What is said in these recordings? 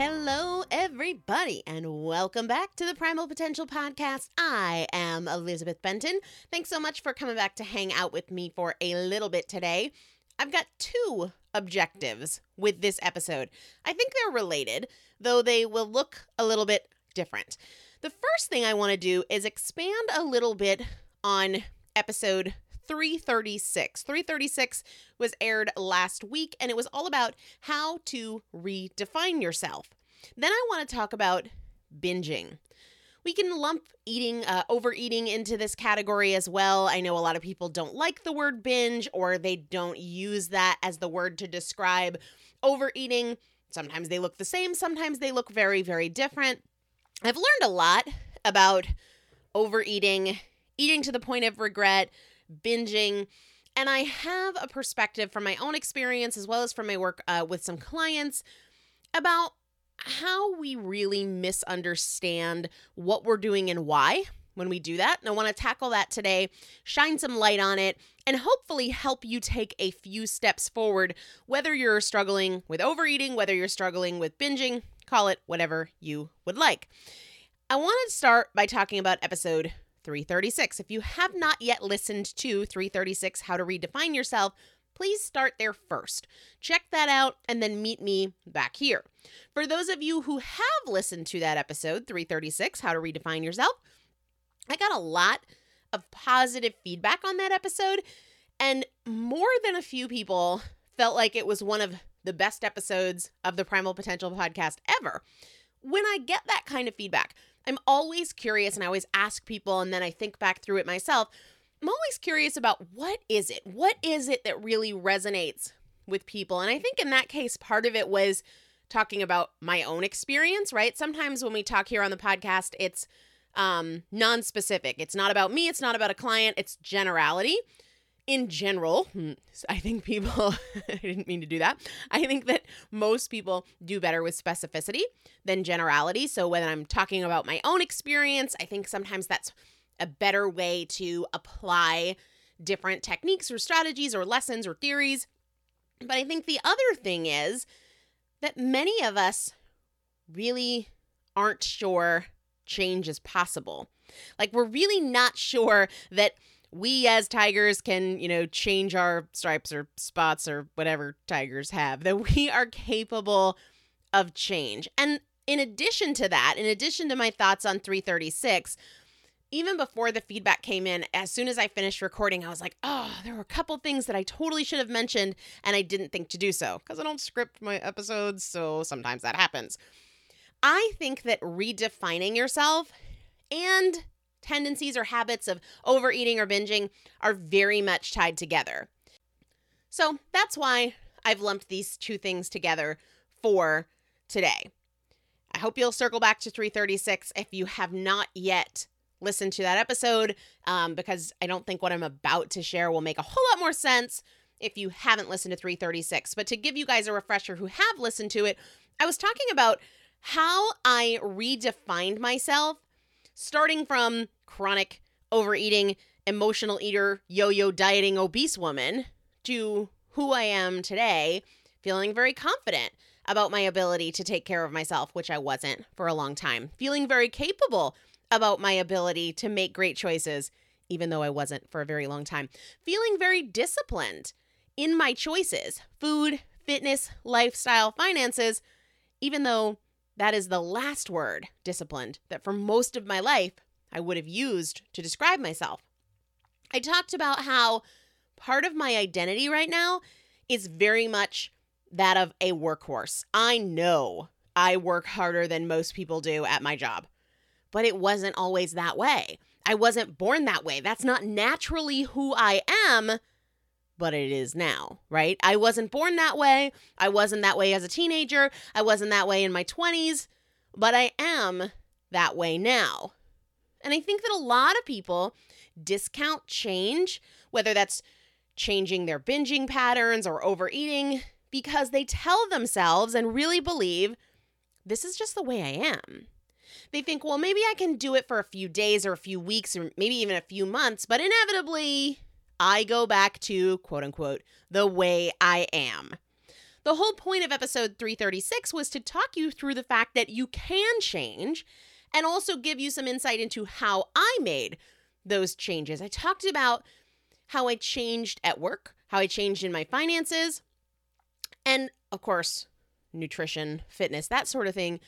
Hello, everybody, and welcome back to the Primal Potential Podcast. I am Elizabeth Benton. Thanks so much for coming back to hang out with me for a little bit today. I've got two objectives with this episode. I think they're related, though they will look a little bit different. The first thing I want to do is expand a little bit on episode 336. 336 was aired last week and it was all about how to redefine yourself. Then I want to talk about binging. We can lump eating, uh, overeating into this category as well. I know a lot of people don't like the word binge or they don't use that as the word to describe overeating. Sometimes they look the same, sometimes they look very, very different. I've learned a lot about overeating, eating to the point of regret, binging, and I have a perspective from my own experience as well as from my work uh, with some clients about how we really misunderstand what we're doing and why when we do that. And I want to tackle that today, shine some light on it, and hopefully help you take a few steps forward, whether you're struggling with overeating, whether you're struggling with binging, call it whatever you would like. I want to start by talking about episode 336. If you have not yet listened to 336, How to Redefine Yourself, please start there first. Check that out and then meet me back here. For those of you who have listened to that episode, 336, How to Redefine Yourself, I got a lot of positive feedback on that episode, and more than a few people felt like it was one of the best episodes of the Primal Potential podcast ever. When I get that kind of feedback, I'm always curious and I always ask people, and then I think back through it myself. I'm always curious about what is it? What is it that really resonates with people? And I think in that case, part of it was talking about my own experience, right? Sometimes when we talk here on the podcast, it's um, non specific. It's not about me, it's not about a client, it's generality. In general, hmm, I think people, I didn't mean to do that. I think that most people do better with specificity than generality. So when I'm talking about my own experience, I think sometimes that's a better way to apply different techniques or strategies or lessons or theories. But I think the other thing is that many of us really aren't sure change is possible. Like, we're really not sure that we as tigers can, you know, change our stripes or spots or whatever tigers have, that we are capable of change. And in addition to that, in addition to my thoughts on 336, even before the feedback came in, as soon as I finished recording, I was like, oh, there were a couple things that I totally should have mentioned and I didn't think to do so because I don't script my episodes, so sometimes that happens. I think that redefining yourself and tendencies or habits of overeating or binging are very much tied together. So that's why I've lumped these two things together for today. I hope you'll circle back to 336 if you have not yet listened to that episode, um, because I don't think what I'm about to share will make a whole lot more sense if you haven't listened to 336. But to give you guys a refresher who have listened to it, I was talking about how I redefined myself, starting from chronic overeating, emotional eater, yo yo dieting, obese woman, to who I am today, feeling very confident about my ability to take care of myself, which I wasn't for a long time, feeling very capable about my ability to make great choices, even though I wasn't for a very long time, feeling very disciplined in my choices food, fitness, lifestyle, finances, even though that is the last word, disciplined, that for most of my life I would have used to describe myself. I talked about how part of my identity right now is very much that of a workhorse. I know I work harder than most people do at my job, but it wasn't always that way. I wasn't born that way. That's not naturally who I am but it is now, right? I wasn't born that way. I wasn't that way as a teenager. I wasn't that way in my 20s, but I am that way now. And I think that a lot of people discount change, whether that's changing their binging patterns or overeating, because they tell themselves and really believe this is just the way I am. They think, well, maybe I can do it for a few days or a few weeks or maybe even a few months, but inevitably I go back to quote unquote the way I am. The whole point of episode 336 was to talk you through the fact that you can change and also give you some insight into how I made those changes. I talked about how I changed at work, how I changed in my finances, And of course, nutrition, fitness, that sort of thing.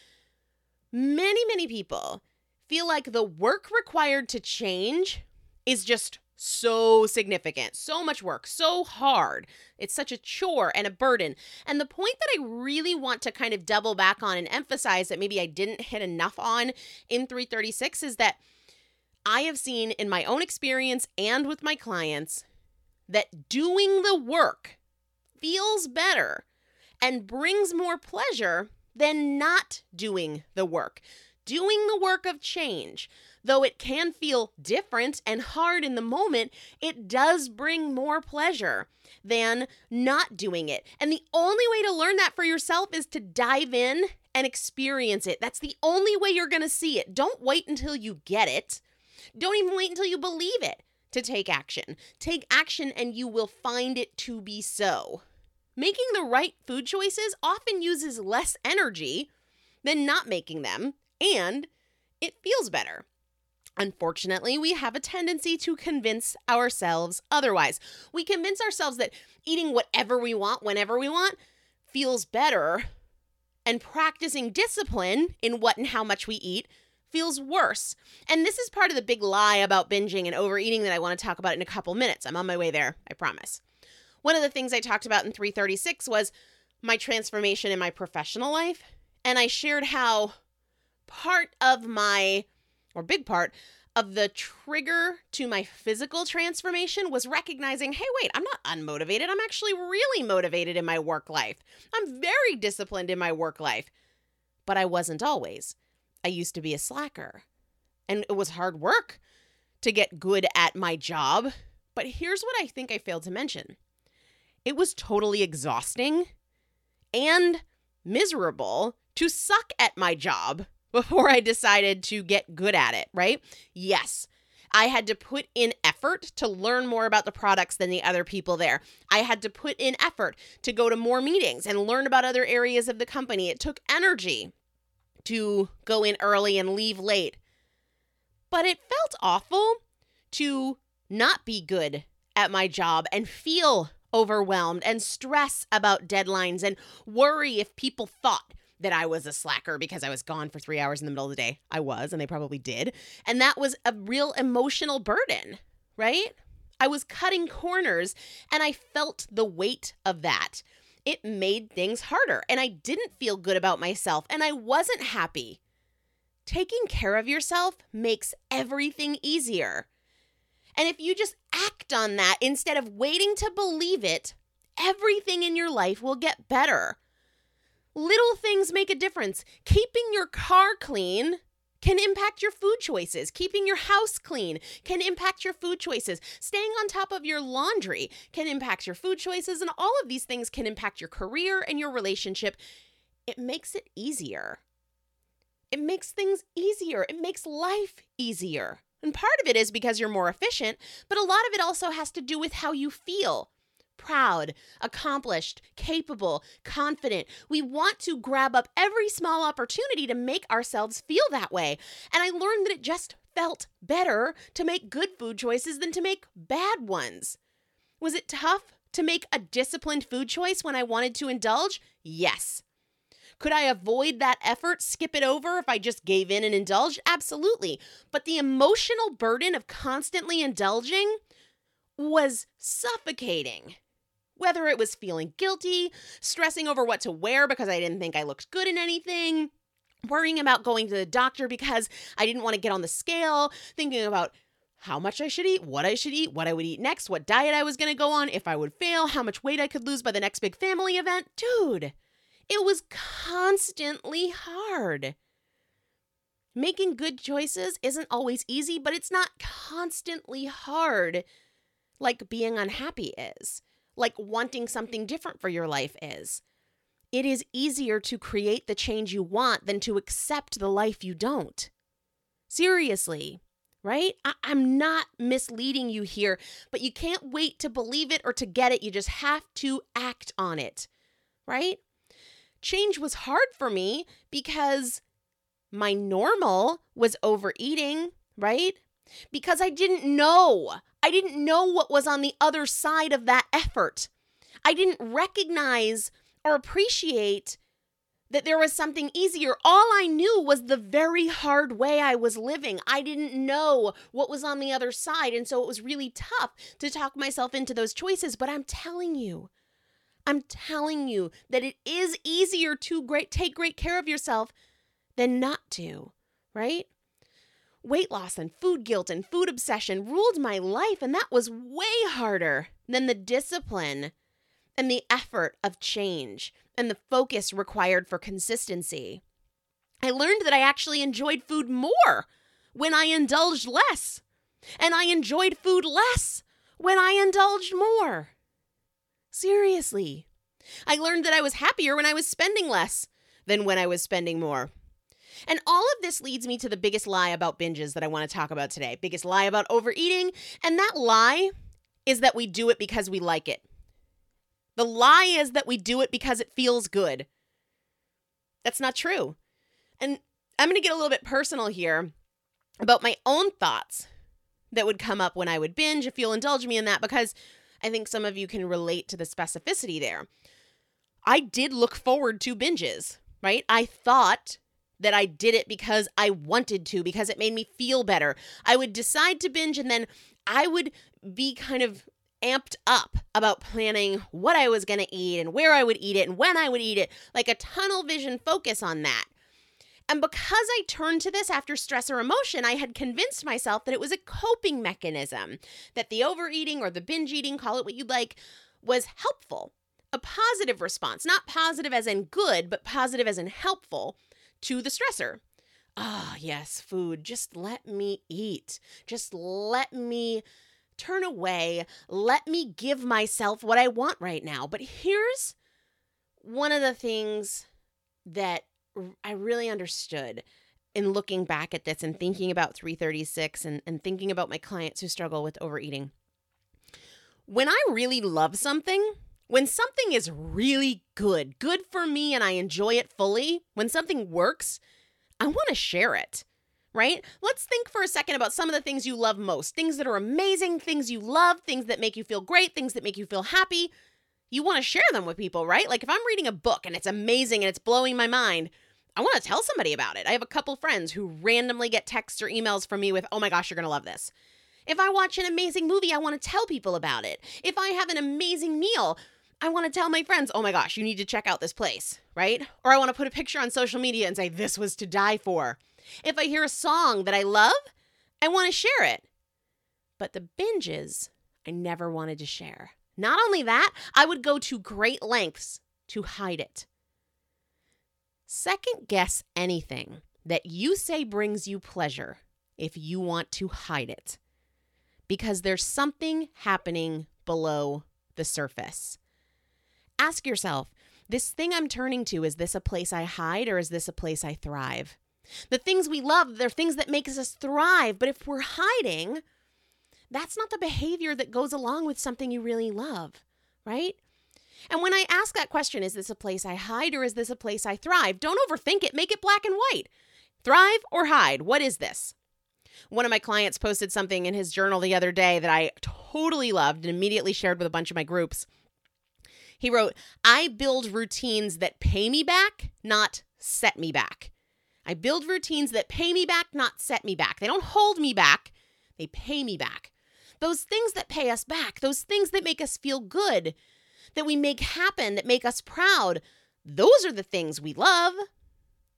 Many, many people feel like the work required to change is just so significant, so much work, so hard. It's such a chore and a burden. And the point that I really want to kind of double back on and emphasize that maybe I didn't hit enough on in 336 is that I have seen in my own experience and with my clients that doing the work feels better and brings more pleasure than not doing the work. Doing the work of change, though it can feel different and hard in the moment, it does bring more pleasure than not doing it. And the only way to learn that for yourself is to dive in and experience it. That's the only way you're going to see it. Don't wait until you get it. Don't even wait until you believe it to take action. Take action and you will find it to be so. Making the right food choices often uses less energy than not making them, and it feels better. Unfortunately, we have a tendency to convince ourselves otherwise. We convince ourselves that eating whatever we want, whenever we want, feels better, and practicing discipline in what and how much we eat feels worse. And this is part of the big lie about binging and overeating that I want to talk about in a couple minutes. I'm on my way there, I promise. One of the things I talked about in 336 was my transformation in my professional life. And I shared how part of my, or big part, of the trigger to my physical transformation was recognizing hey, wait, I'm not unmotivated. I'm actually really motivated in my work life. I'm very disciplined in my work life. But I wasn't always. I used to be a slacker, and it was hard work to get good at my job. But here's what I think I failed to mention it was totally exhausting and miserable to suck at my job before I decided to get good at it, right? Yes. I had to put in effort to learn more about the products than the other people there. I had to put in effort to go to more meetings and learn about other areas of the company. It took energy to go in early and leave late. But it felt awful to not be good at my job and feel overwhelmed and stress about deadlines and worry if people thought that I was a slacker because I was gone for three hours in the middle of the day. I was, and they probably did. And that was a real emotional burden, right? I was cutting corners and I felt the weight of that. It made things harder and I didn't feel good about myself and I wasn't happy. Taking care of yourself makes everything easier. And if you just act on that instead of waiting to believe it, everything in your life will get better. Little things make a difference. Keeping your car clean can impact your food choices. Keeping your house clean can impact your food choices. Staying on top of your laundry can impact your food choices. And all of these things can impact your career and your relationship. It makes it easier. It makes things easier. It makes life easier. And part of it is because you're more efficient, but a lot of it also has to do with how you feel proud, accomplished, capable, confident. We want to grab up every small opportunity to make ourselves feel that way. And I learned that it just felt better to make good food choices than to make bad ones. Was it tough to make a disciplined food choice when I wanted to indulge? Yes. Could I avoid that effort, skip it over if I just gave in and indulged? Absolutely. But the emotional burden of constantly indulging was suffocating. Whether it was feeling guilty, stressing over what to wear because I didn't think I looked good in anything, worrying about going to the doctor because I didn't want to get on the scale, thinking about how much I should eat, what I should eat, what I would eat next, what diet I was going to go on, if I would fail, how much weight I could lose by the next big family event. Dude, it was constantly hard. Making good choices isn't always easy, but it's not constantly hard like being unhappy is like wanting something different for your life is. It is easier to create the change you want than to accept the life you don't. Seriously, right? I- am not misleading you here, but you can't wait to believe it or to get it. You just have to act on it, right? Change was hard for me because my normal was overeating, right? Because I didn't know. I didn't know what was on the other side of that effort. I didn't recognize or appreciate that there was something easier. All I knew was the very hard way I was living. I didn't know what was on the other side. And so it was really tough to talk myself into those choices. But I'm telling you, I'm telling you that it is easier to great, take great care of yourself than not to, right? Weight loss and food guilt and food obsession ruled my life, and that was way harder than the discipline and the effort of change and the focus required for consistency. I learned that I actually enjoyed food more when I indulged less, and I enjoyed food less when I indulged more. Seriously. I learned that I was happier when I was spending less than when I was spending more. And all of this leads me to the biggest lie about binges that I want to talk about today. Biggest lie about overeating. And that lie is that we do it because we like it. The lie is that we do it because it feels good. That's not true. And I'm going to get a little bit personal here about my own thoughts that would come up when I would binge, if you'll indulge me in that, because I think some of you can relate to the specificity there. I did look forward to binges, right? I thought that I did it because I wanted to, because it made me feel better. I would decide to binge and then I would be kind of amped up about planning what I was going to eat and where I would eat it and when I would eat it, like a tunnel vision focus on that. And because I turned to this after stress or emotion, I had convinced myself that it was a coping mechanism, that the overeating or the binge eating, call it what you'd like, was helpful. A positive response, not positive as in good, but positive as in helpful to the stressor. Ah, yes, food. Just let me eat. Just let me turn away. Let me give myself what I want right now. But here's one of the things that I really understood in looking back at this and thinking about 336 and, and thinking about my clients who struggle with overeating. When I really love something, when something is really good, good for me, and I enjoy it fully, when something works, I want to share it right? Let's think for a second about some of the things you love most things that are amazing, things you love, things that make you feel great, things that make you feel happy. You want to share them with people, right? Like if I'm reading a book and it's amazing and it's blowing my mind, I want to tell somebody about it. I have a couple friends who randomly get texts or emails from me with, oh my gosh, you're going to love this. If I watch an amazing movie, I want to tell people about it. If I have an amazing meal, I want to tell my friends, oh my gosh, you need to check out this place, right? Or I want to put a picture on social media and say, this was to die for. If I hear a song that I love, I want to share it. But the binges, I never wanted to share. Not only that, I would go to great lengths to hide it. Second guess anything that you say brings you pleasure if you want to hide it. Because there's something happening below the surface. Ask yourself this thing I'm turning to, is this a place I hide or is this a place I thrive? The things we love, they're things that makes us thrive. But if we're hiding, that's not the behavior that goes along with something you really love, right? And when I ask that question, is this a place I hide or is this a place I thrive? Don't overthink it, make it black and white. Thrive or hide? What is this? One of my clients posted something in his journal the other day that I totally loved and immediately shared with a bunch of my groups. He wrote, I build routines that pay me back, not set me back. I build routines that pay me back, not set me back. They don't hold me back, they pay me back. Those things that pay us back, those things that make us feel good, that we make happen, that make us proud, those are the things we love.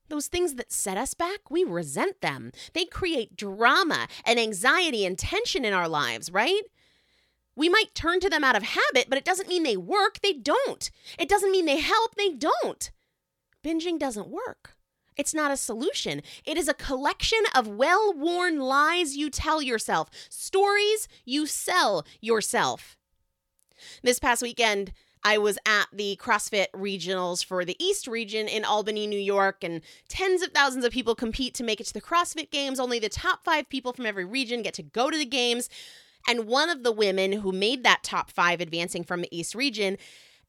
Those things that set us back, we resent them. They create drama and anxiety and tension in our lives, right? We might turn to them out of habit, but it doesn't mean they work. They don't. It doesn't mean they help. They don't. Binging doesn't work. It's not a solution. It is a collection of well worn lies you tell yourself, stories you sell yourself. This past weekend, I was at the CrossFit regionals for the East region in Albany, New York, and tens of thousands of people compete to make it to the CrossFit Games. Only the top five people from every region get to go to the games. And one of the women who made that top five advancing from the East region,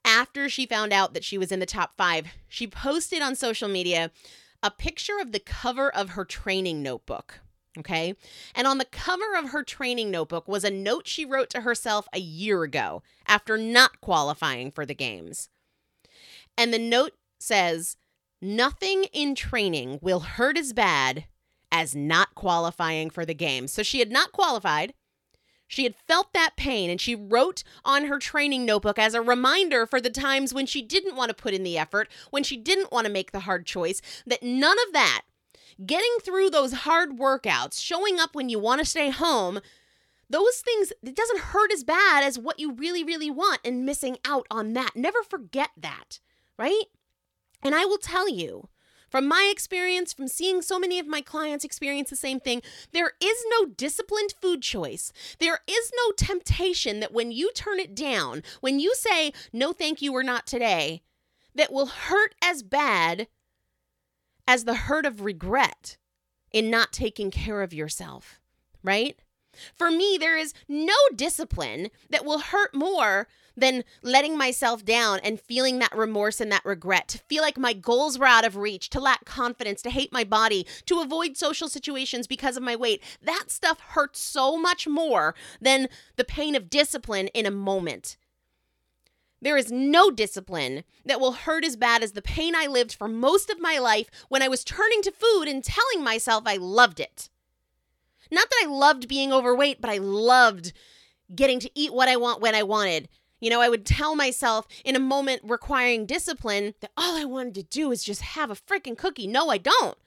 after she found out that she was in the top five, she posted on social media a picture of the cover of her training notebook. Okay. And on the cover of her training notebook was a note she wrote to herself a year ago after not qualifying for the games. And the note says, Nothing in training will hurt as bad as not qualifying for the game. So she had not qualified. She had felt that pain and she wrote on her training notebook as a reminder for the times when she didn't want to put in the effort, when she didn't want to make the hard choice, that none of that, getting through those hard workouts, showing up when you want to stay home, those things, it doesn't hurt as bad as what you really, really want and missing out on that. Never forget that, right? And I will tell you, from my experience, from seeing so many of my clients experience the same thing, there is no disciplined food choice. There is no temptation that when you turn it down, when you say, no, thank you, or not today, that will hurt as bad as the hurt of regret in not taking care of yourself, right? For me, there is no discipline that will hurt more than letting myself down and feeling that remorse and that regret, to feel like my goals were out of reach, to lack confidence, to hate my body, to avoid social situations because of my weight. That stuff hurts so much more than the pain of discipline in a moment. There is no discipline that will hurt as bad as the pain I lived for most of my life when I was turning to food and telling myself I loved it. Not that I loved being overweight, but I loved getting to eat what I want when I wanted, you know, I would tell myself in a moment requiring discipline that all I wanted to do is just have a freaking cookie. No, I don't.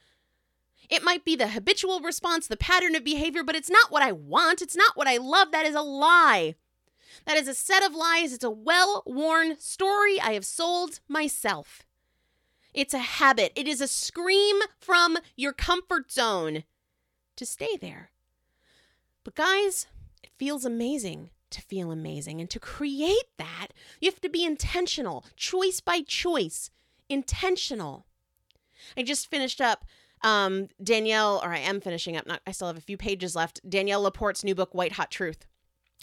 It might be the habitual response, the pattern of behavior, but it's not what I want. It's not what I love. That is a lie. That is a set of lies. It's a well worn story I have sold myself. It's a habit. It is a scream from your comfort zone to stay there. But, guys, it feels amazing to feel amazing. And to create that, you have to be intentional, choice by choice, intentional. I just finished up um, Danielle, or I am finishing up, not, I still have a few pages left. Danielle Laporte's new book, White Hot Truth.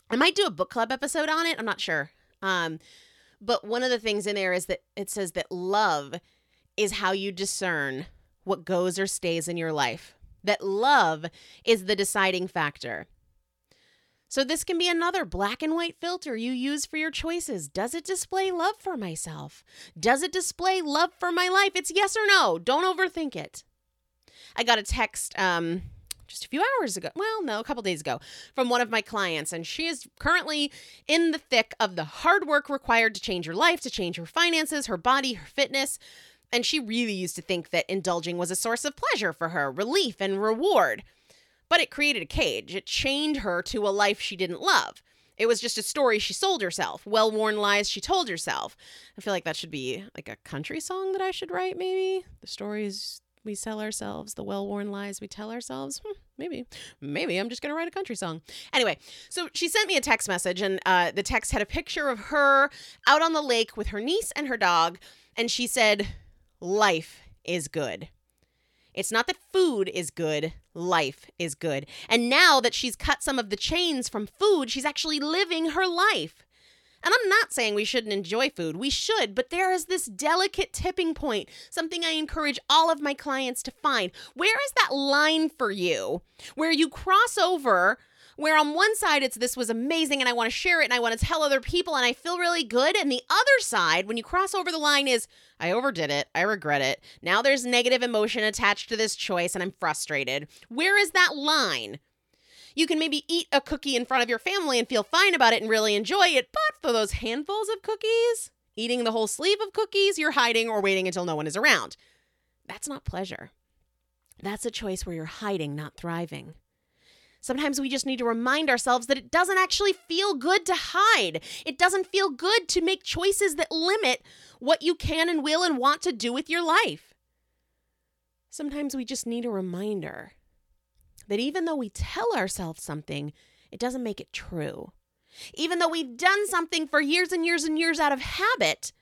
I might do a book club episode on it. I'm not sure. Um, but one of the things in there is that it says that love is how you discern what goes or stays in your life. That love is the deciding factor. So, this can be another black and white filter you use for your choices. Does it display love for myself? Does it display love for my life? It's yes or no. Don't overthink it. I got a text um, just a few hours ago. Well, no, a couple days ago from one of my clients, and she is currently in the thick of the hard work required to change her life, to change her finances, her body, her fitness. And she really used to think that indulging was a source of pleasure for her, relief, and reward but it created a cage. It chained her to a life she didn't love. It was just a story she sold herself, well worn lies she told herself. I feel like that should be like a country song that I should write, maybe. The stories we sell ourselves, the well worn lies we tell ourselves. Hmm, maybe, maybe I'm just going to write a country song. Anyway, so she sent me a text message, and uh, the text had a picture of her out on the lake with her niece and her dog. And she said, Life is good. It's not that food is good, life is good. And now that she's cut some of the chains from food, she's actually living her life. And I'm not saying we shouldn't enjoy food. We should, but there is this delicate tipping point, something I encourage all of my clients to find. Where is that line for you where you cross over where on one side it's this was amazing and I want to share it and I want to tell other people and I feel really good. And the other side, when you cross over the line, is I overdid it. I regret it. Now there's negative emotion attached to this choice and I'm frustrated. Where is that line? You can maybe eat a cookie in front of your family and feel fine about it and really enjoy it, but for those handfuls of cookies, eating the whole sleeve of cookies, you're hiding or waiting until no one is around. That's not pleasure. That's a choice where you're hiding, not thriving. Sometimes we just need to remind ourselves that it doesn't actually feel good to hide. It doesn't feel good to make choices that limit what you can and will and want to do with your life. Sometimes we just need a reminder that even though we tell ourselves something, it doesn't make it true. Even though we've done something for years and years and years out of habit,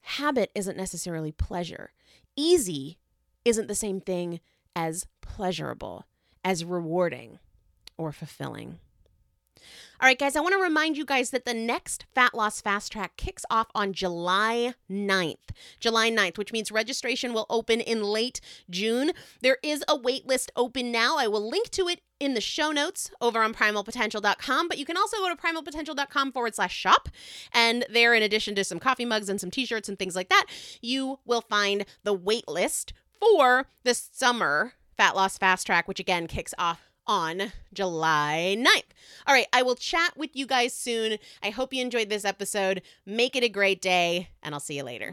habit isn't necessarily pleasure. Easy isn't the same thing as pleasurable, as rewarding or fulfilling. All right, guys, I want to remind you guys that the next Fat Loss Fast Track kicks off on July 9th. July 9th, which means registration will open in late June. There is a wait list open now. I will link to it in the show notes over on primalpotential.com, but you can also go to primalpotential.com forward slash shop. And there, in addition to some coffee mugs and some t shirts and things like that, you will find the wait list for the summer Fat Loss Fast Track, which again kicks off on July 9th. All right, I will chat with you guys soon. I hope you enjoyed this episode. Make it a great day, and I'll see you later.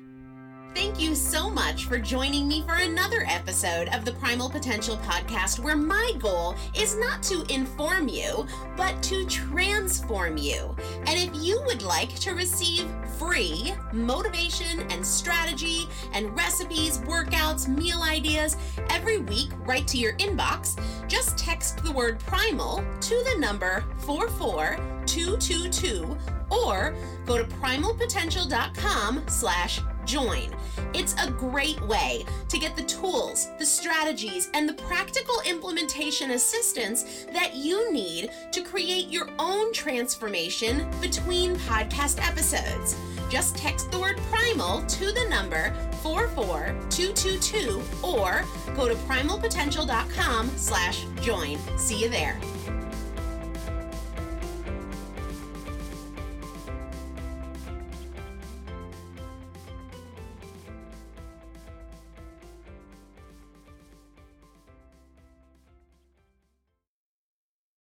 Thank you so much for joining me for another episode of the Primal Potential Podcast, where my goal is not to inform you, but to transform you. And if you would like to receive free motivation and strategy and recipes, workouts, meal ideas every week right to your inbox, just text the word primal to the number 44222 or go to primalpotential.com slash join. It's a great way to get the tools, the strategies, and the practical implementation assistance that you need to create your own transformation between podcast episodes. Just text the word primal to the number 44222 or go to primalpotential.com slash join. See you there.